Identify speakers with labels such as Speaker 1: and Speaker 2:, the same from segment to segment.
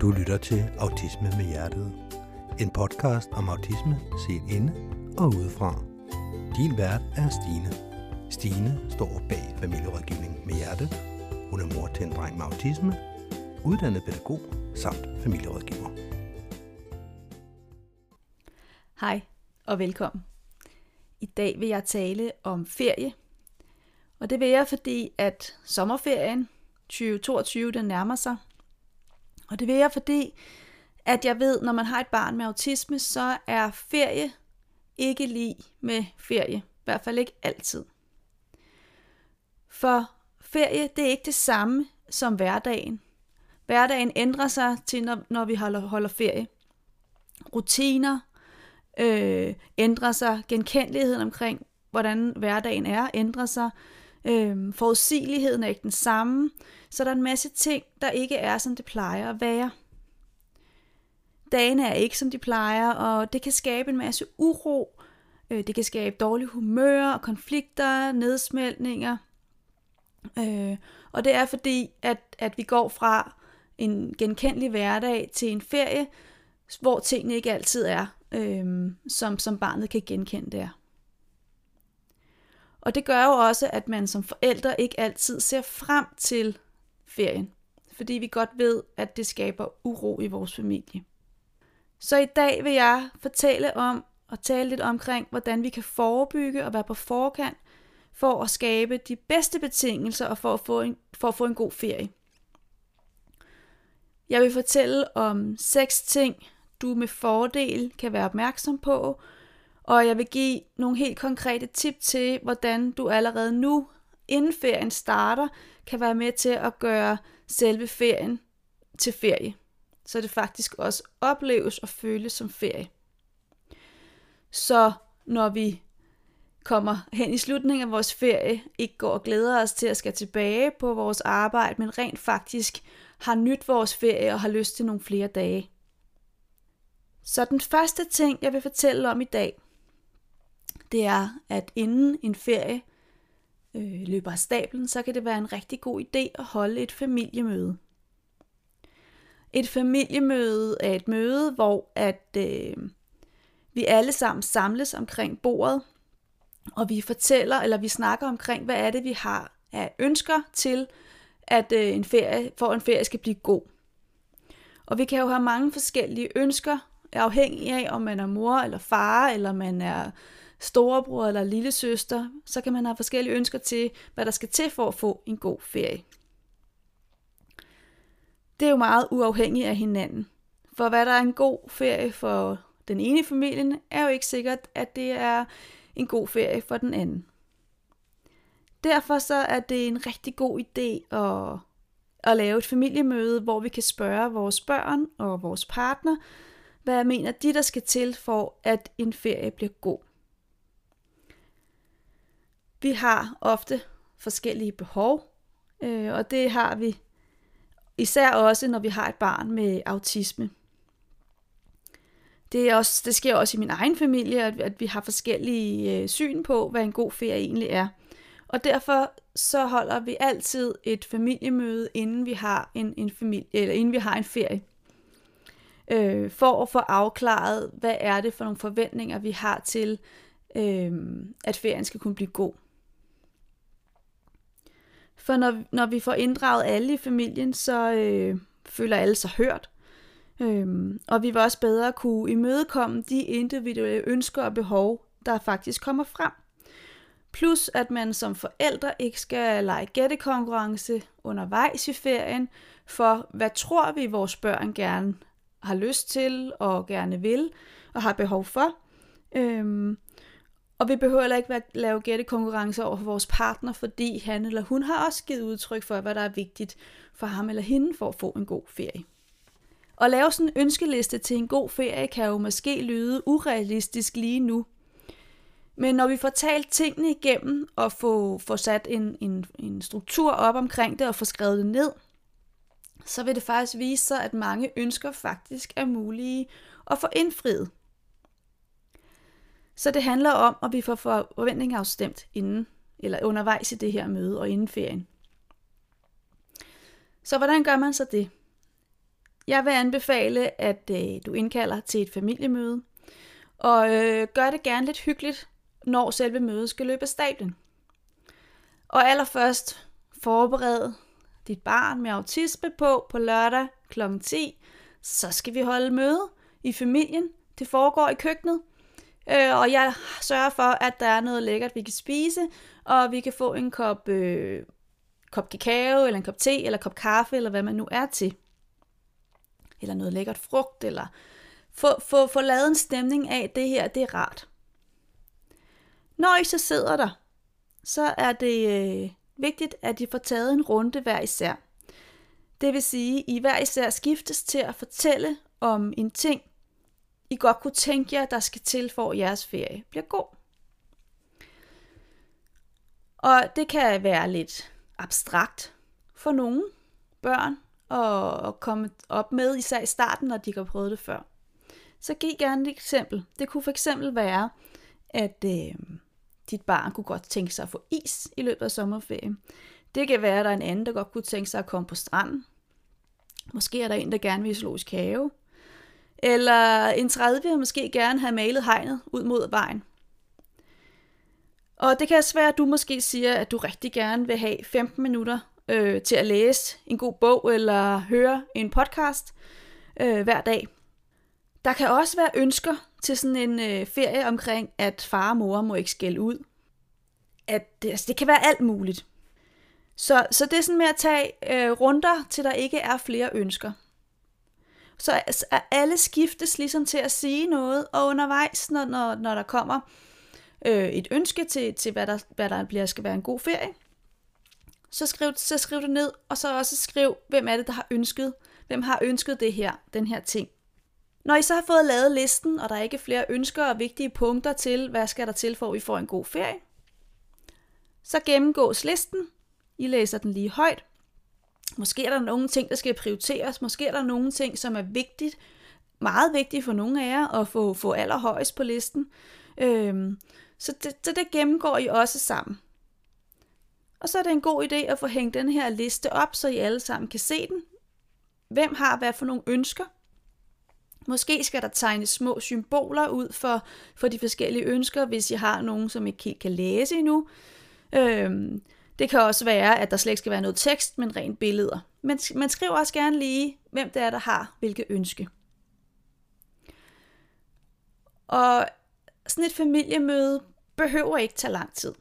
Speaker 1: Du lytter til Autisme med Hjertet. En podcast om autisme set inde og udefra. Din vært er Stine. Stine står bag familierådgivning med hjerte. Hun er mor til en dreng med autisme, uddannet pædagog samt familierådgiver.
Speaker 2: Hej og velkommen. I dag vil jeg tale om ferie. Og det vil jeg, fordi at sommerferien 2022 den nærmer sig. Og det vil jeg, fordi at jeg ved, når man har et barn med autisme, så er ferie ikke lige med ferie. I hvert fald ikke altid. For ferie, det er ikke det samme som hverdagen. Hverdagen ændrer sig til, når, når vi holder, holder ferie. Rutiner øh, ændrer sig. Genkendeligheden omkring, hvordan hverdagen er, ændrer sig. Øhm, forudsigeligheden er ikke den samme. Så der er en masse ting, der ikke er, som det plejer at være. Dagene er ikke, som de plejer, og det kan skabe en masse uro. Øh, det kan skabe dårlig humør og konflikter, nedsmeltninger. Øh, og det er fordi, at, at vi går fra en genkendelig hverdag til en ferie, hvor tingene ikke altid er, øh, som, som barnet kan genkende det er. Og det gør jo også, at man som forældre ikke altid ser frem til ferien, fordi vi godt ved, at det skaber uro i vores familie. Så i dag vil jeg fortælle om og tale lidt omkring, hvordan vi kan forebygge og være på forkant for at skabe de bedste betingelser og for at få en, for at få en god ferie. Jeg vil fortælle om seks ting, du med fordel kan være opmærksom på, og jeg vil give nogle helt konkrete tip til, hvordan du allerede nu, inden ferien starter, kan være med til at gøre selve ferien til ferie. Så det faktisk også opleves og føles som ferie. Så når vi kommer hen i slutningen af vores ferie, ikke går og glæder os til at skal tilbage på vores arbejde, men rent faktisk har nyt vores ferie og har lyst til nogle flere dage. Så den første ting, jeg vil fortælle om i dag, det er, at inden en ferie øh, løber af stablen, så kan det være en rigtig god idé at holde et familiemøde. Et familiemøde er et møde, hvor at øh, vi alle sammen samles omkring bordet, og vi fortæller, eller vi snakker omkring, hvad er det, vi har af ønsker til, at øh, en ferie, for en ferie skal blive god. Og vi kan jo have mange forskellige ønsker, afhængig af, om man er mor eller far, eller man er storebror eller lille søster, så kan man have forskellige ønsker til, hvad der skal til for at få en god ferie. Det er jo meget uafhængigt af hinanden. For hvad der er en god ferie for den ene i familien, er jo ikke sikkert, at det er en god ferie for den anden. Derfor så er det en rigtig god idé at, at lave et familiemøde, hvor vi kan spørge vores børn og vores partner, hvad mener de, der skal til for, at en ferie bliver god. Vi har ofte forskellige behov, øh, og det har vi især også, når vi har et barn med autisme. Det, er også, det sker også i min egen familie, at, at vi har forskellige øh, syn på, hvad en god ferie egentlig er. Og derfor så holder vi altid et familiemøde, inden vi har en, en familie, eller inden vi har en ferie. Øh, for at få afklaret, hvad er det for nogle forventninger, vi har til, øh, at ferien skal kunne blive god. For når, når vi får inddraget alle i familien, så øh, føler alle sig hørt. Øhm, og vi vil også bedre kunne imødekomme de individuelle ønsker og behov, der faktisk kommer frem. Plus at man som forældre ikke skal lege gættekonkurrence undervejs i ferien, for hvad tror vi vores børn gerne har lyst til og gerne vil og har behov for. Øhm, og vi behøver heller ikke at lave gættekonkurrencer over for vores partner, fordi han eller hun har også givet udtryk for, hvad der er vigtigt for ham eller hende for at få en god ferie. At lave sådan en ønskeliste til en god ferie kan jo måske lyde urealistisk lige nu. Men når vi får talt tingene igennem og få, få sat en, en, en struktur op omkring det og få skrevet det ned, så vil det faktisk vise sig, at mange ønsker faktisk er mulige at få indfriet. Så det handler om, at vi får forventninger afstemt inden, eller undervejs i det her møde og inden ferien. Så hvordan gør man så det? Jeg vil anbefale, at øh, du indkalder til et familiemøde, og øh, gør det gerne lidt hyggeligt, når selve mødet skal løbe af stablen. Og allerførst forbered dit barn med autisme på på lørdag kl. 10. Så skal vi holde møde i familien. Det foregår i køkkenet. Øh, og jeg sørger for, at der er noget lækkert, vi kan spise, og vi kan få en kop, øh, kop kakao, eller en kop te, eller en kop kaffe, eller hvad man nu er til. Eller noget lækkert frugt, eller få, få, få lavet en stemning af, at det her, det er rart. Når I så sidder der, så er det øh, vigtigt, at I får taget en runde hver især. Det vil sige, at I hver især skiftes til at fortælle om en ting, i godt kunne tænke jer, der skal til for, at jeres ferie bliver god. Og det kan være lidt abstrakt for nogle børn at komme op med, især i starten, når de ikke har prøvet det før. Så giv gerne et eksempel. Det kunne for eksempel være, at øh, dit barn kunne godt tænke sig at få is i løbet af sommerferien. Det kan være, at der er en anden, der godt kunne tænke sig at komme på stranden. Måske er der en, der gerne vil i zoologisk have. Eller en tredje vil måske gerne have malet hegnet ud mod vejen. Og det kan også være, at du måske siger, at du rigtig gerne vil have 15 minutter øh, til at læse en god bog eller høre en podcast øh, hver dag. Der kan også være ønsker til sådan en øh, ferie omkring, at far og mor må ikke skælde ud. At, altså, det kan være alt muligt. Så, så det er sådan med at tage øh, runder, til der ikke er flere ønsker. Så er alle skiftes ligesom til at sige noget, og undervejs, når, når, når der kommer øh, et ønske til, til hvad, der, hvad der bliver, skal være en god ferie, så skriv, så skriv det ned, og så også skriv, hvem er det, der har ønsket, hvem har ønsket det her, den her ting. Når I så har fået lavet listen, og der er ikke flere ønsker og vigtige punkter til, hvad skal der til for, at I får en god ferie, så gennemgås listen. I læser den lige højt. Måske er der nogle ting, der skal prioriteres. Måske er der nogle ting, som er vigtigt, meget vigtigt for nogle af jer at få, få allerhøjst på listen. Øhm, så det, så det gennemgår I også sammen. Og så er det en god idé at få hængt den her liste op, så I alle sammen kan se den. Hvem har hvad for nogle ønsker? Måske skal der tegne små symboler ud for, for de forskellige ønsker, hvis I har nogen, som ikke helt kan læse endnu. Øhm, det kan også være, at der slet ikke skal være noget tekst, men rent billeder. Men man skriver også gerne lige, hvem det er, der har hvilke ønske. Og sådan et familiemøde behøver ikke tage lang tid.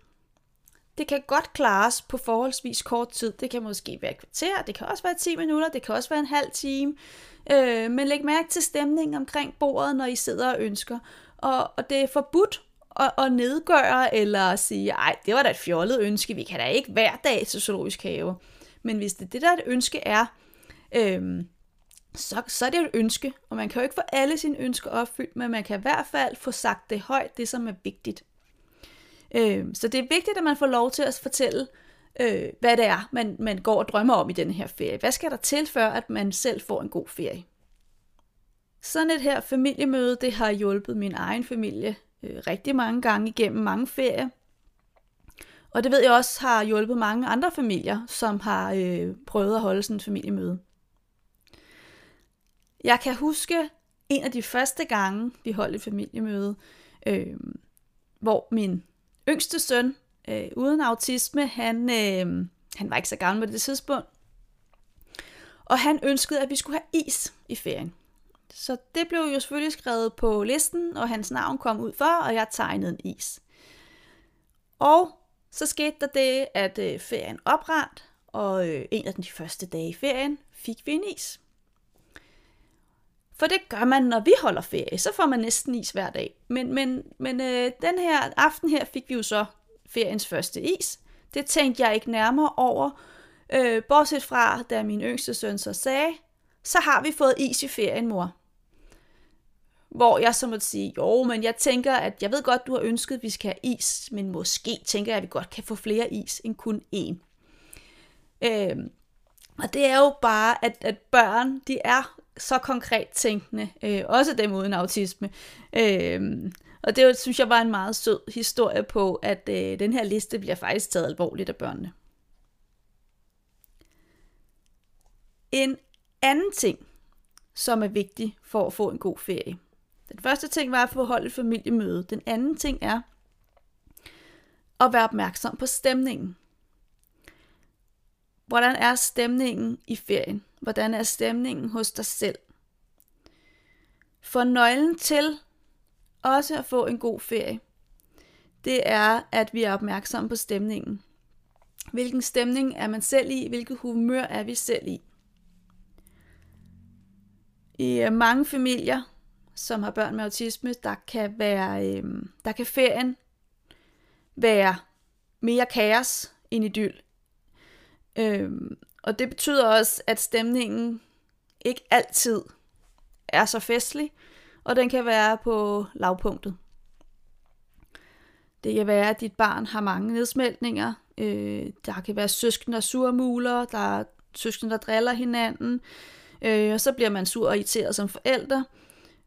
Speaker 2: Det kan godt klares på forholdsvis kort tid. Det kan måske være et kvarter, det kan også være 10 minutter, det kan også være en halv time. Øh, men læg mærke til stemningen omkring bordet, når I sidder og ønsker. Og, og det er forbudt at, at nedgøre eller sige, ej, det var da et fjollet ønske, vi kan da ikke hver dag til zoologisk have. Men hvis det det, der et ønske er, øhm, så, så er det jo et ønske, og man kan jo ikke få alle sine ønsker opfyldt, men man kan i hvert fald få sagt det højt, det som er vigtigt. Øhm, så det er vigtigt, at man får lov til at fortælle, øh, hvad det er, man, man går og drømmer om i den her ferie. Hvad skal der til, før at man selv får en god ferie? Sådan et her familiemøde, det har hjulpet min egen familie øh, rigtig mange gange igennem mange ferier. Og det ved jeg også har hjulpet mange andre familier, som har øh, prøvet at holde sådan et familiemøde. Jeg kan huske en af de første gange, vi holdt et familiemøde, øh, hvor min yngste søn, øh, uden autisme, han, øh, han var ikke så gammel på det tidspunkt, og han ønskede, at vi skulle have is i ferien. Så det blev jo selvfølgelig skrevet på listen, og hans navn kom ud for, og jeg tegnede en is. Og så skete der det, at øh, ferien oprandt, og øh, en af de første dage i ferien fik vi en is. For det gør man, når vi holder ferie. Så får man næsten is hver dag. Men, men, men øh, den her aften her fik vi jo så feriens første is. Det tænkte jeg ikke nærmere over. Øh, bortset fra, da min yngste søn så sagde, så har vi fået is i ferien, mor. Hvor jeg så måtte sige, jo, men jeg tænker, at jeg ved godt, du har ønsket, at vi skal have is, men måske tænker jeg, at vi godt kan få flere is end kun én. Øh, og det er jo bare, at, at børn, de er så konkret tænkende, øh, også dem uden autisme. Øh, og det synes jeg var en meget sød historie på, at øh, den her liste bliver faktisk taget alvorligt af børnene. En anden ting, som er vigtig for at få en god ferie. Den første ting var at få holdt et familiemøde. Den anden ting er at være opmærksom på stemningen. Hvordan er stemningen i ferien? Hvordan er stemningen hos dig selv? For nøglen til også at få en god ferie, det er, at vi er opmærksomme på stemningen. Hvilken stemning er man selv i? Hvilket humør er vi selv i? I øh, mange familier, som har børn med autisme, der kan være, øh, der kan ferien være mere kaos end idyl. Øh, og det betyder også, at stemningen ikke altid er så festlig, og den kan være på lavpunktet. Det kan være, at dit barn har mange nedsmeltninger. Øh, der kan være søskende, der surmuler. Der er søskende, der driller hinanden. Øh, og så bliver man sur og irriteret som forældre.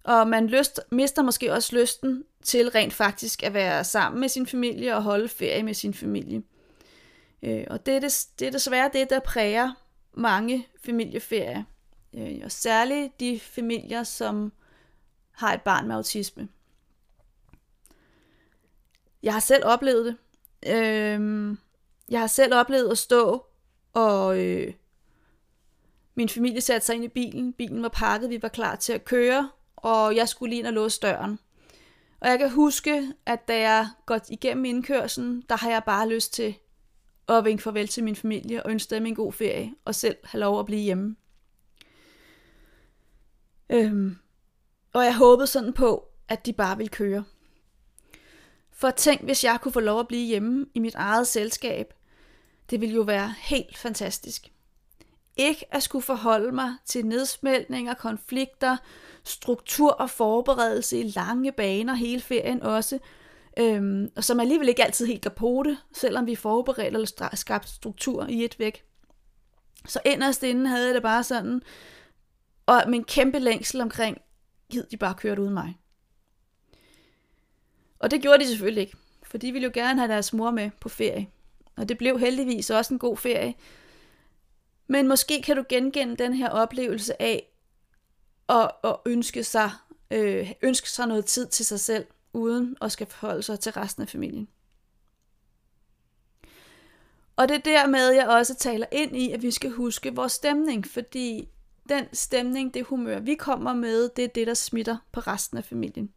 Speaker 2: Og man lyst, mister måske også lysten til rent faktisk at være sammen med sin familie og holde ferie med sin familie. Øh, og det er, det, det er desværre det, der præger mange familieferier. Øh, og særligt de familier, som har et barn med autisme. Jeg har selv oplevet det. Øh, jeg har selv oplevet at stå, og øh, min familie satte sig ind i bilen. Bilen var pakket, vi var klar til at køre, og jeg skulle lige ind og låse døren. Og jeg kan huske, at da jeg går igennem indkørselen, der har jeg bare lyst til at vinke farvel til min familie og ønske dem en god ferie, og selv have lov at blive hjemme. Øhm, og jeg håbede sådan på, at de bare ville køre. For tænk, hvis jeg kunne få lov at blive hjemme i mit eget selskab. Det ville jo være helt fantastisk. Ikke at skulle forholde mig til nedsmeltninger, konflikter, struktur og forberedelse i lange baner hele ferien også, øhm, og som alligevel ikke altid helt kapote, selvom vi forberedte eller skabt struktur i et væk. Så inderst inden havde jeg det bare sådan, og med en kæmpe længsel omkring, giv de bare kørt uden mig. Og det gjorde de selvfølgelig ikke, for de ville jo gerne have deres mor med på ferie. Og det blev heldigvis også en god ferie. Men måske kan du genkende den her oplevelse af at, at ønske, sig, øh, ønske sig noget tid til sig selv, uden at skal forholde sig til resten af familien. Og det er dermed, jeg også taler ind i, at vi skal huske vores stemning, fordi den stemning, det humør, vi kommer med, det er det, der smitter på resten af familien.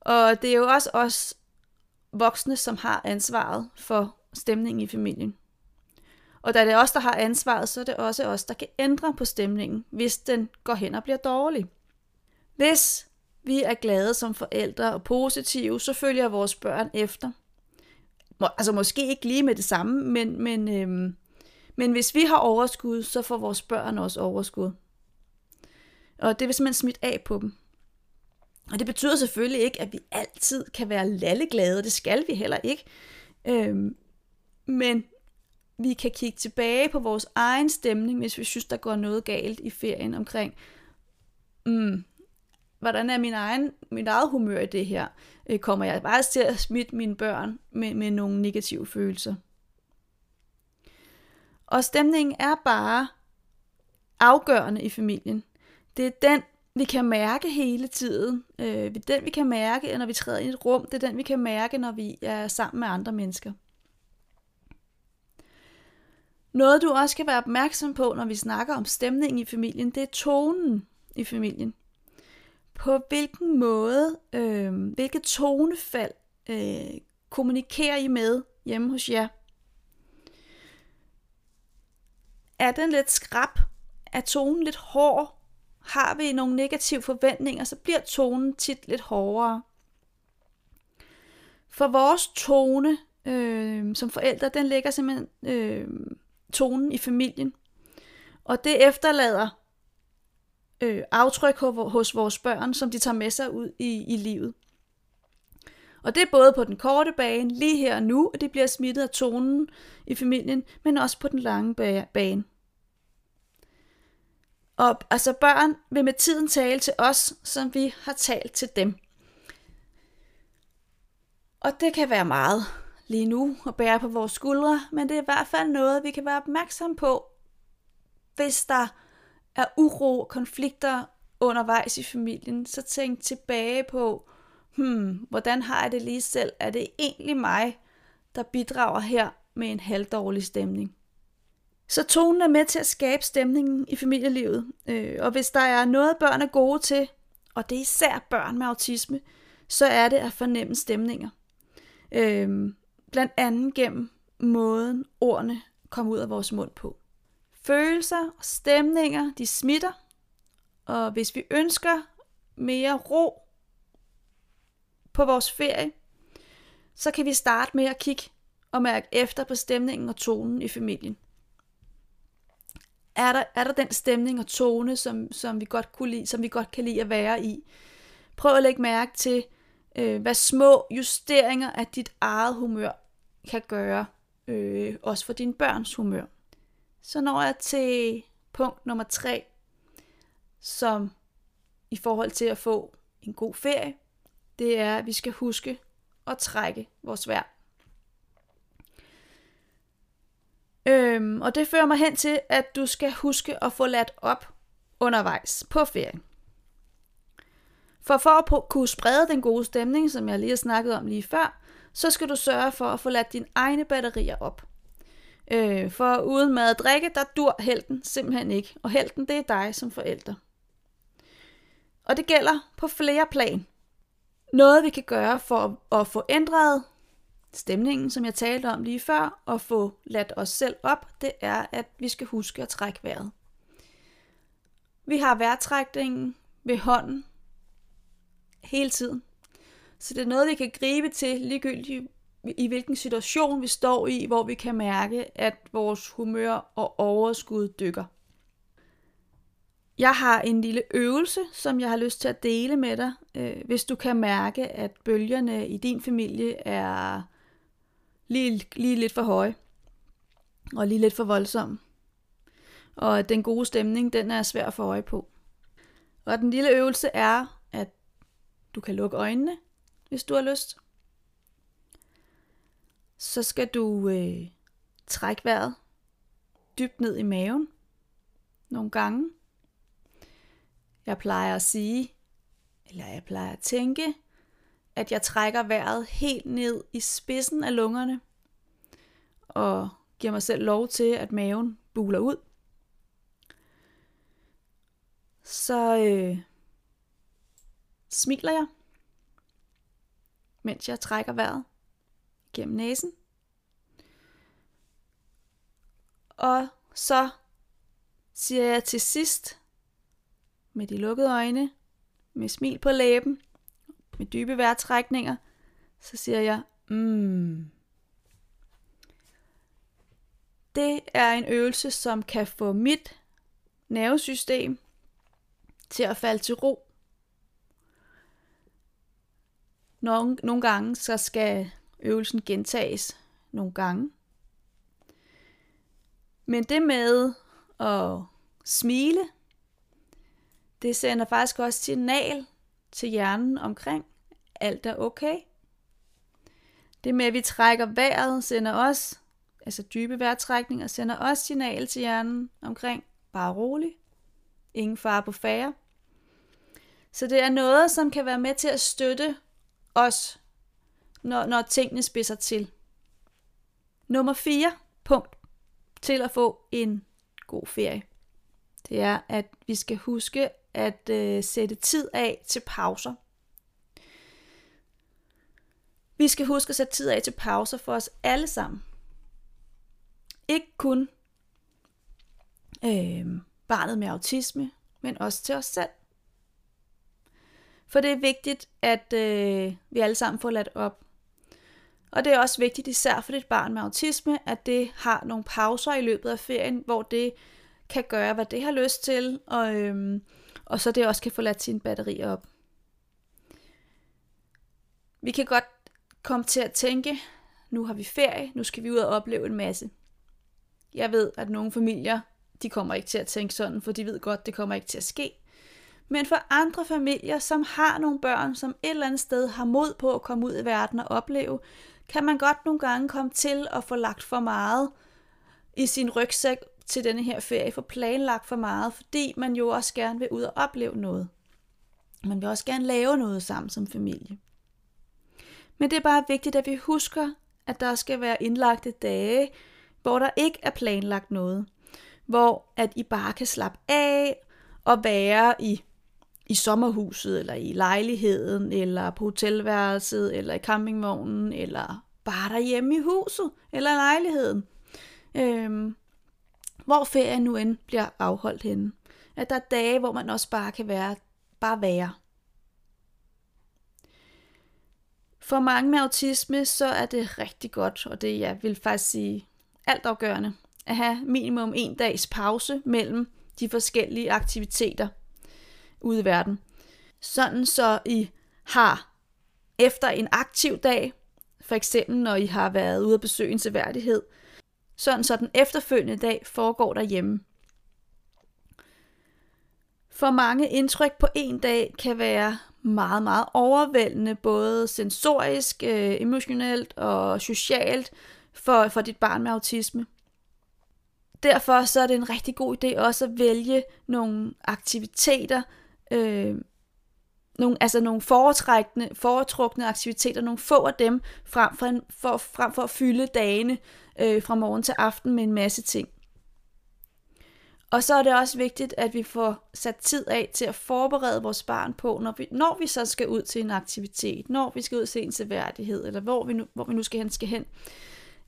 Speaker 2: Og det er jo også os voksne, som har ansvaret for stemningen i familien. Og da det er os, der har ansvaret, så er det også os, der kan ændre på stemningen, hvis den går hen og bliver dårlig. Hvis vi er glade som forældre og positive, så følger vores børn efter. Altså måske ikke lige med det samme, men, men, øhm, men hvis vi har overskud, så får vores børn også overskud. Og det vil simpelthen smitte af på dem. Og det betyder selvfølgelig ikke, at vi altid kan være lalleglade, det skal vi heller ikke. Øhm, men vi kan kigge tilbage på vores egen stemning, hvis vi synes, der går noget galt i ferien omkring, mm, hvordan er min egen, min eget humør i det her? Øh, kommer jeg bare til at smitte mine børn med, med nogle negative følelser? Og stemningen er bare afgørende i familien. Det er den, vi kan mærke hele tiden. Øh, det er den, vi kan mærke, når vi træder ind i et rum. Det er den, vi kan mærke, når vi er sammen med andre mennesker. Noget, du også skal være opmærksom på, når vi snakker om stemningen i familien, det er tonen i familien. På hvilken måde, øh, hvilket tonefald øh, kommunikerer I med hjemme hos jer? Er den lidt skrab? Er tonen lidt hård? Har vi nogle negative forventninger, så bliver tonen tit lidt hårdere. For vores tone øh, som forældre, den ligger simpelthen øh, tonen i familien. Og det efterlader øh, aftryk hos vores børn, som de tager med sig ud i, i livet. Og det er både på den korte bane, lige her og nu, og det bliver smittet af tonen i familien, men også på den lange bane. Og altså børn vil med tiden tale til os, som vi har talt til dem. Og det kan være meget lige nu og bære på vores skuldre, men det er i hvert fald noget, vi kan være opmærksom på, hvis der er uro og konflikter undervejs i familien, så tænk tilbage på, hmm, hvordan har jeg det lige selv? Er det egentlig mig, der bidrager her med en halvdårlig stemning? Så tonen er med til at skabe stemningen i familielivet. Øh, og hvis der er noget, børn er gode til, og det er især børn med autisme, så er det at fornemme stemninger. Øh, blandt andet gennem måden, ordene kommer ud af vores mund på. Følelser og stemninger, de smitter, og hvis vi ønsker mere ro på vores ferie, så kan vi starte med at kigge og mærke efter på stemningen og tonen i familien. Er der, er der den stemning og tone, som, som, vi godt kunne lide, som vi godt kan lide at være i? Prøv at lægge mærke til, øh, hvad små justeringer af dit eget humør kan gøre, øh, også for dine børns humør. Så når jeg til punkt nummer tre, som i forhold til at få en god ferie, det er, at vi skal huske at trække vores vejr. Øhm, og det fører mig hen til, at du skal huske at få ladt op undervejs på ferien. For for at kunne sprede den gode stemning, som jeg lige har snakket om lige før, så skal du sørge for at få ladt dine egne batterier op. Øh, for uden mad og drikke, der dur helten simpelthen ikke. Og helten, det er dig som forælder. Og det gælder på flere plan. Noget vi kan gøre for at få ændret stemningen, som jeg talte om lige før, og få ladt os selv op, det er, at vi skal huske at trække vejret. Vi har vejrtrækningen ved hånden hele tiden. Så det er noget, vi kan gribe til ligegyldigt i hvilken situation vi står i, hvor vi kan mærke, at vores humør og overskud dykker. Jeg har en lille øvelse, som jeg har lyst til at dele med dig, øh, hvis du kan mærke, at bølgerne i din familie er lige, lige lidt for høje og lige lidt for voldsomme. Og at den gode stemning, den er svær at få øje på. Og den lille øvelse er, du kan lukke øjnene, hvis du har lyst. Så skal du øh, trække vejret dybt ned i maven nogle gange. Jeg plejer at sige, eller jeg plejer at tænke, at jeg trækker vejret helt ned i spidsen af lungerne, og giver mig selv lov til, at maven buler ud. Så øh, smiler jeg, mens jeg trækker vejret gennem næsen. Og så siger jeg til sidst, med de lukkede øjne, med smil på læben, med dybe vejrtrækninger, så siger jeg, mm. Det er en øvelse, som kan få mit nervesystem til at falde til ro. Nogle, nogle gange så skal øvelsen gentages nogle gange. Men det med at smile, det sender faktisk også signal til hjernen omkring, alt er okay. Det med, at vi trækker vejret, sender også, altså dybe vejrtrækninger, sender også signal til hjernen omkring, bare rolig, ingen fare på færre. Så det er noget, som kan være med til at støtte os, når, når tingene spidser til. Nummer 4 punkt til at få en god ferie. Det er, at vi skal huske at øh, sætte tid af til pauser. Vi skal huske at sætte tid af til pauser for os alle sammen. Ikke kun øh, barnet med autisme, men også til os selv. For det er vigtigt, at øh, vi alle sammen får ladt op. Og det er også vigtigt, især for dit barn med autisme, at det har nogle pauser i løbet af ferien, hvor det kan gøre, hvad det har lyst til, og, øhm, og så det også kan få ladt sine batterier op. Vi kan godt komme til at tænke, nu har vi ferie, nu skal vi ud og opleve en masse. Jeg ved, at nogle familier, de kommer ikke til at tænke sådan, for de ved godt, det kommer ikke til at ske. Men for andre familier, som har nogle børn, som et eller andet sted har mod på at komme ud i verden og opleve, kan man godt nogle gange komme til at få lagt for meget i sin rygsæk til denne her ferie få planlagt for meget, fordi man jo også gerne vil ud og opleve noget. Man vil også gerne lave noget sammen som familie. Men det er bare vigtigt, at vi husker, at der skal være indlagte dage, hvor der ikke er planlagt noget. Hvor at I bare kan slappe af og være i, i sommerhuset, eller i lejligheden, eller på hotelværelset, eller i campingvognen, eller bare derhjemme i huset, eller i lejligheden. Øhm, hvor ferien nu end bliver afholdt henne. At der er dage, hvor man også bare kan være, bare være. For mange med autisme, så er det rigtig godt, og det jeg vil faktisk sige altafgørende, at have minimum en dags pause mellem de forskellige aktiviteter ude i verden. Sådan så I har efter en aktiv dag, for eksempel når I har været ude at besøge en seværdighed, sådan så den efterfølgende dag foregår derhjemme. For mange indtryk på en dag kan være meget, meget overvældende, både sensorisk, øh, emotionelt og socialt for, for dit barn med autisme. Derfor så er det en rigtig god idé også at vælge nogle aktiviteter, øh, nogle, altså nogle foretrækkende, foretrukne aktiviteter, nogle få af dem, frem for, en, for, frem for at fylde dagene øh, fra morgen til aften med en masse ting. Og så er det også vigtigt, at vi får sat tid af til at forberede vores barn på, når vi, når vi så skal ud til en aktivitet, når vi skal ud til en seværdighed, eller hvor vi nu, hvor vi nu skal hen, skal hen,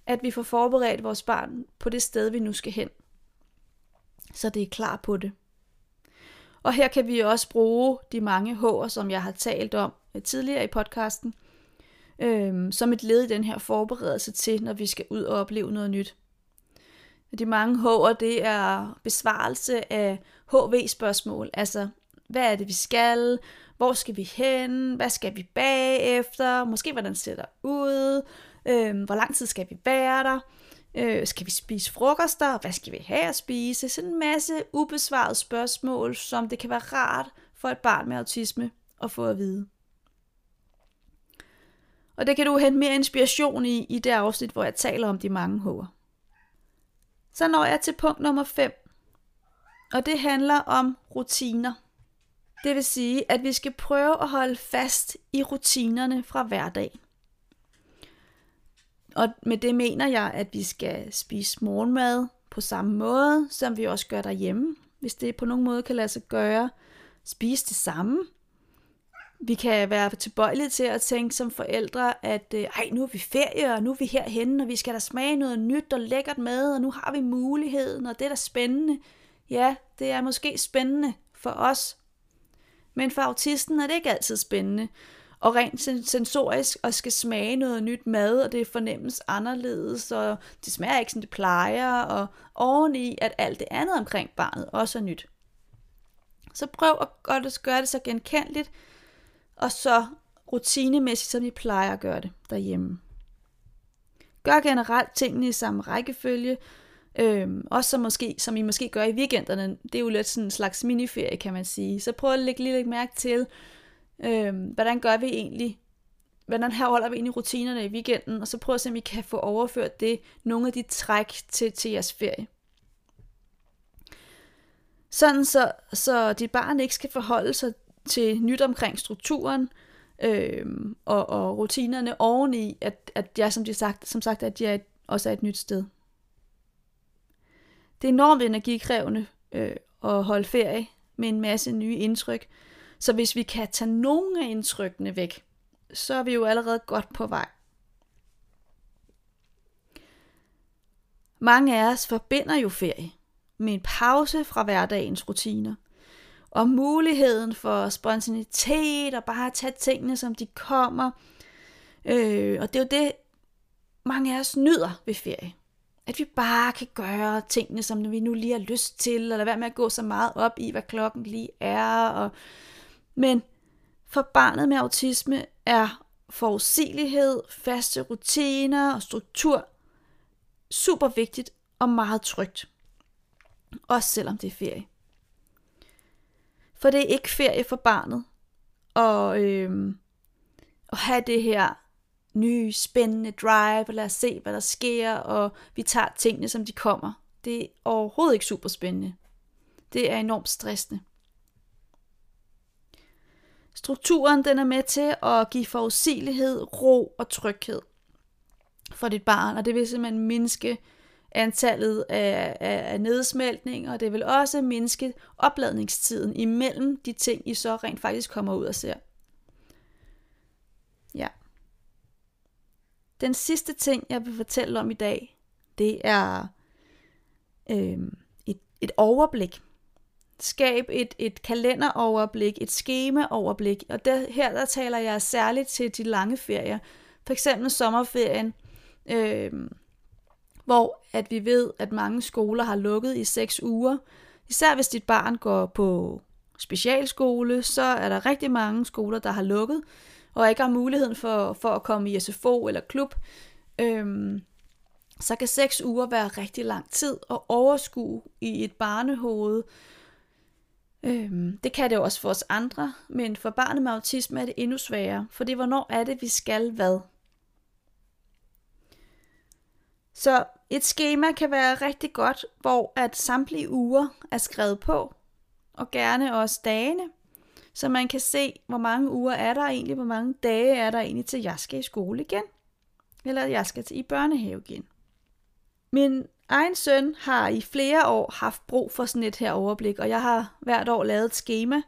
Speaker 2: at vi får forberedt vores barn på det sted, vi nu skal hen. Så det er klar på det. Og her kan vi også bruge de mange H'er, som jeg har talt om øh, tidligere i podcasten, øh, som et led i den her forberedelse til, når vi skal ud og opleve noget nyt. De mange H'er, det er besvarelse af HV-spørgsmål, altså hvad er det, vi skal, hvor skal vi hen, hvad skal vi bagefter, måske hvordan ser der ud, øh, hvor lang tid skal vi være der, øh, skal vi spise frokoster, hvad skal vi have at spise, sådan en masse ubesvarede spørgsmål, som det kan være rart for et barn med autisme at få at vide. Og det kan du hente mere inspiration i, i det afsnit, hvor jeg taler om de mange hår. Så når jeg til punkt nummer 5, og det handler om rutiner. Det vil sige, at vi skal prøve at holde fast i rutinerne fra hverdagen. Og med det mener jeg, at vi skal spise morgenmad på samme måde, som vi også gør derhjemme, hvis det på nogen måde kan lade sig gøre. Spise det samme, vi kan være tilbøjelige til at tænke som forældre, at øh, ej, nu er vi ferie, og nu er vi herhenne, og vi skal da smage noget nyt og lækkert mad, og nu har vi muligheden, og det er da spændende. Ja, det er måske spændende for os, men for autisten er det ikke altid spændende. Og rent sensorisk og skal smage noget nyt mad, og det fornemmes anderledes, og det smager ikke, som det plejer, og oveni, at alt det andet omkring barnet også er nyt. Så prøv at gøre det så genkendeligt, og så rutinemæssigt, som I plejer at gøre det derhjemme. Gør generelt tingene i samme rækkefølge, øhm, også som, måske, som I måske gør i weekenderne. Det er jo lidt sådan en slags miniferie, kan man sige. Så prøv at lægge lige lidt mærke til, øhm, hvordan gør vi egentlig, hvordan her holder vi egentlig rutinerne i weekenden, og så prøv at se, om I kan få overført det, nogle af de træk til, til jeres ferie. Sådan så, så dit barn ikke skal forholde sig til nyt omkring strukturen øh, og, og rutinerne oveni, at, at jeg som, de sagt, som sagt, at jeg er også er et nyt sted. Det er enormt energikrævende øh, at holde ferie med en masse nye indtryk, så hvis vi kan tage nogle af indtrykkene væk, så er vi jo allerede godt på vej. Mange af os forbinder jo ferie med en pause fra hverdagens rutiner – og muligheden for spontanitet og bare at tage tingene, som de kommer. Øh, og det er jo det, mange af os nyder ved ferie. At vi bare kan gøre tingene, som vi nu lige har lyst til, eller være med at gå så meget op i, hvad klokken lige er. Og... Men for barnet med autisme er forudsigelighed, faste rutiner og struktur super vigtigt og meget trygt. Også selvom det er ferie. For det er ikke ferie for barnet. Og øh, at have det her nye, spændende drive, og lad os se, hvad der sker, og vi tager tingene, som de kommer. Det er overhovedet ikke super spændende. Det er enormt stressende. Strukturen den er med til at give forudsigelighed, ro og tryghed for dit barn, og det vil simpelthen mindske antallet af, af, af nedsmeltning, og det vil også mindske opladningstiden imellem de ting, I så rent faktisk kommer ud og ser. Ja. Den sidste ting, jeg vil fortælle om i dag, det er øh, et, et overblik. Skab et, et kalenderoverblik, et skemaoverblik, og der, her der taler jeg særligt til de lange ferier, for eksempel sommerferien, øh, hvor at vi ved, at mange skoler har lukket i seks uger. Især hvis dit barn går på specialskole, så er der rigtig mange skoler, der har lukket, og ikke har muligheden for, for at komme i SFO eller klub. Øhm, så kan seks uger være rigtig lang tid at overskue i et barnehoved. Øhm, det kan det jo også for os andre, men for barnet med autisme er det endnu sværere, for det hvornår er det, vi skal hvad. Så et schema kan være rigtig godt, hvor at samtlige uger er skrevet på, og gerne også dagene, så man kan se, hvor mange uger er der egentlig, hvor mange dage er der egentlig til, jeg skal i skole igen, eller jeg skal til i børnehave igen. Men egen søn har i flere år haft brug for sådan et her overblik, og jeg har hvert år lavet et schema,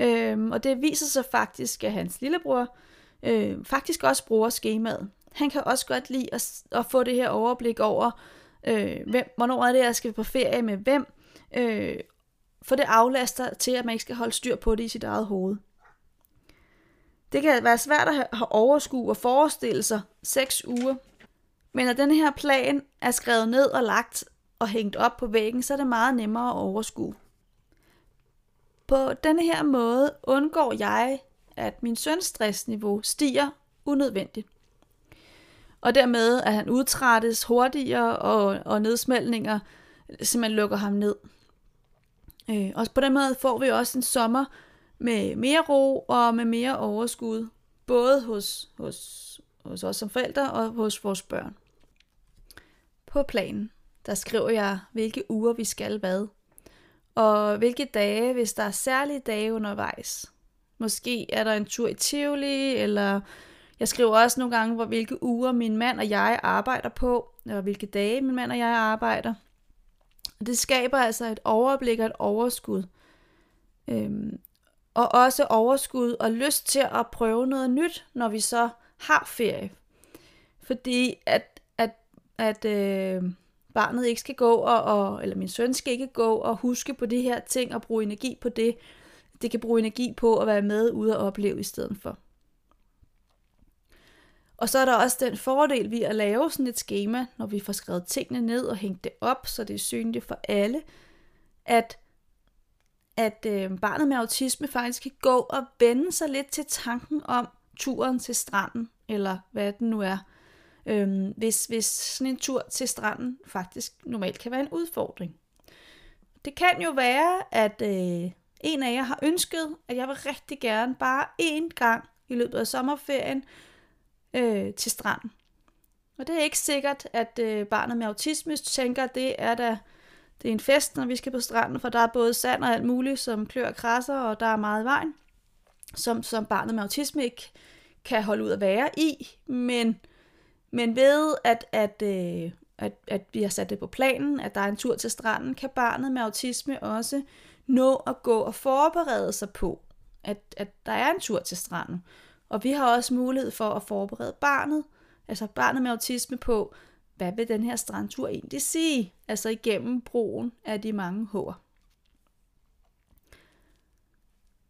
Speaker 2: øhm, og det viser sig faktisk, at hans lillebror øh, faktisk også bruger skemaet. Han kan også godt lide at, at få det her overblik over, øh, hvem, hvornår er det, jeg skal på ferie med hvem, øh, for det aflaster til, at man ikke skal holde styr på det i sit eget hoved. Det kan være svært at have overskue og forestille sig seks uger, men når den her plan er skrevet ned og lagt og hængt op på væggen, så er det meget nemmere at overskue. På denne her måde undgår jeg, at min søns stressniveau stiger unødvendigt og dermed at han udtrættes hurtigere, og, og nedsmeltninger simpelthen lukker ham ned. Øh, og på den måde får vi også en sommer med mere ro og med mere overskud, både hos, hos, hos os som forældre og hos vores børn. På planen, der skriver jeg, hvilke uger vi skal hvad, og hvilke dage, hvis der er særlige dage undervejs. Måske er der en tur i Tivoli, eller jeg skriver også nogle gange, hvor hvilke uger min mand og jeg arbejder på, og hvilke dage min mand og jeg arbejder. Det skaber altså et overblik og et overskud. Øhm, og også overskud og lyst til at prøve noget nyt, når vi så har ferie. Fordi at, at, at øh, barnet ikke skal gå, og, og, eller min søn skal ikke gå og huske på de her ting og bruge energi på det. Det kan bruge energi på at være med ude og opleve i stedet for. Og så er der også den fordel ved at lave sådan et schema, når vi får skrevet tingene ned og hængt det op, så det er synligt for alle, at, at øh, barnet med autisme faktisk kan gå og vende sig lidt til tanken om turen til stranden, eller hvad det nu er. Øhm, hvis, hvis sådan en tur til stranden faktisk normalt kan være en udfordring. Det kan jo være, at øh, en af jer har ønsket, at jeg vil rigtig gerne bare én gang i løbet af sommerferien øh, til stranden. Og det er ikke sikkert, at øh, barnet med autisme tænker, at det er da det er en fest, når vi skal på stranden, for der er både sand og alt muligt, som klør og krasser, og der er meget vejen, som, som barnet med autisme ikke kan holde ud at være i. Men, men ved, at, at, øh, at, at vi har sat det på planen, at der er en tur til stranden, kan barnet med autisme også nå at gå og forberede sig på, at, at der er en tur til stranden. Og vi har også mulighed for at forberede barnet, altså barnet med autisme på, hvad vil den her strandtur egentlig sige? Altså igennem brugen af de mange hår.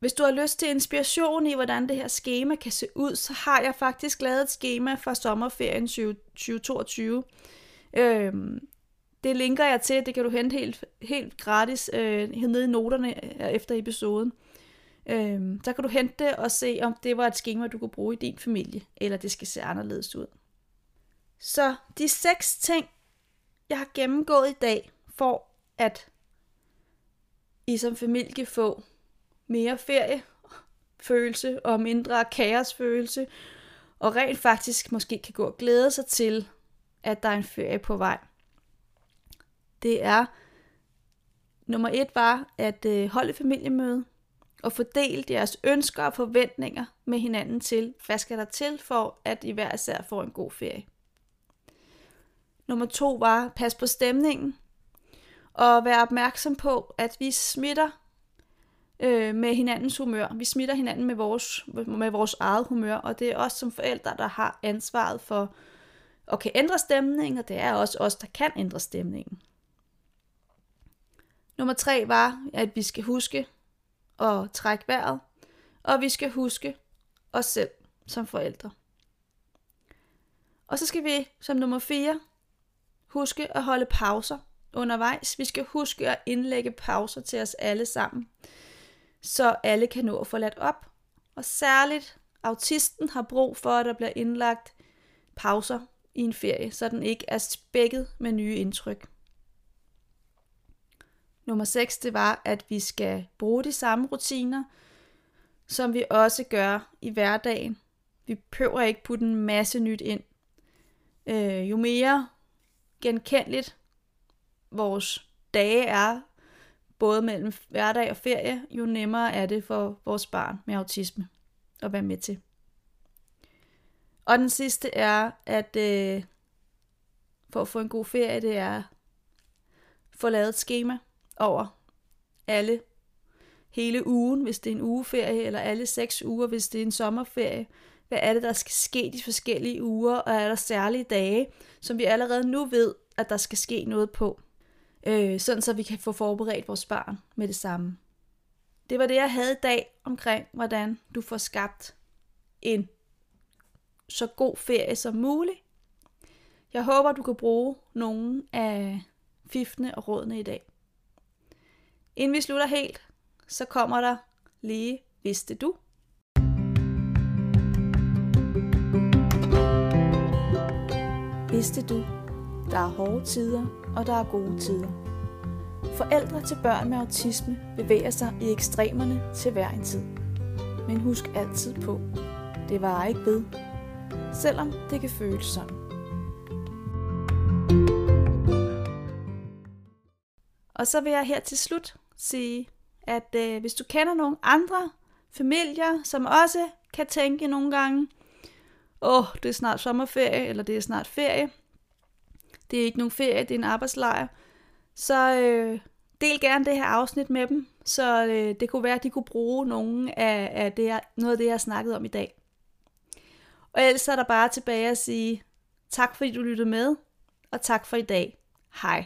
Speaker 2: Hvis du har lyst til inspiration i, hvordan det her schema kan se ud, så har jeg faktisk lavet et schema fra sommerferien 2022. Øhm, det linker jeg til, det kan du hente helt, helt gratis øh, nede i noterne øh, efter episoden. Øhm, så kan du hente det og se, om det var et schema, du kunne bruge i din familie, eller det skal se anderledes ud. Så de seks ting, jeg har gennemgået i dag, for at I som familie kan få mere feriefølelse og mindre kaosfølelse, og rent faktisk måske kan gå og glæde sig til, at der er en ferie på vej. det er, nummer et var at øh, holde familiemøde og fordele jeres ønsker og forventninger med hinanden til, hvad skal der til for, at I hver især får en god ferie. Nummer to var, pas på stemningen, og vær opmærksom på, at vi smitter øh, med hinandens humør. Vi smitter hinanden med vores, med vores eget humør, og det er os som forældre, der har ansvaret for at kan ændre stemningen, og det er også os, der kan ændre stemningen. Nummer tre var, at vi skal huske at trække vejret, og vi skal huske os selv som forældre. Og så skal vi som nummer 4 huske at holde pauser undervejs. Vi skal huske at indlægge pauser til os alle sammen, så alle kan nå at få ladt op. Og særligt autisten har brug for, at der bliver indlagt pauser i en ferie, så den ikke er spækket med nye indtryk. Nummer 6, det var, at vi skal bruge de samme rutiner, som vi også gør i hverdagen. Vi behøver ikke putte en masse nyt ind. Øh, jo mere genkendeligt vores dage er, både mellem hverdag og ferie, jo nemmere er det for vores barn med autisme at være med til. Og den sidste er, at øh, for at få en god ferie, det er få lavet et schema over alle hele ugen, hvis det er en ugeferie, eller alle seks uger, hvis det er en sommerferie. Hvad er det, der skal ske de forskellige uger, og er der særlige dage, som vi allerede nu ved, at der skal ske noget på. Øh, sådan så vi kan få forberedt vores barn med det samme. Det var det, jeg havde i dag omkring, hvordan du får skabt en så god ferie som muligt. Jeg håber, du kan bruge nogle af fiftene og rådene i dag. Inden vi slutter helt, så kommer der lige Vidste du? Vidste du, der er hårde tider, og der er gode tider. Forældre til børn med autisme bevæger sig i ekstremerne til hver en tid. Men husk altid på, det var ikke ved, selvom det kan føles sådan. Og så vil jeg her til slut sige, at øh, hvis du kender nogle andre familier, som også kan tænke nogle gange, åh, oh, det er snart sommerferie, eller det er snart ferie, det er ikke nogen ferie, det er en arbejdslejr, så øh, del gerne det her afsnit med dem, så øh, det kunne være, at de kunne bruge nogle af, af det, jeg, noget af det, jeg har snakket om i dag. Og ellers er der bare tilbage at sige tak, fordi du lyttede med, og tak for i dag. Hej.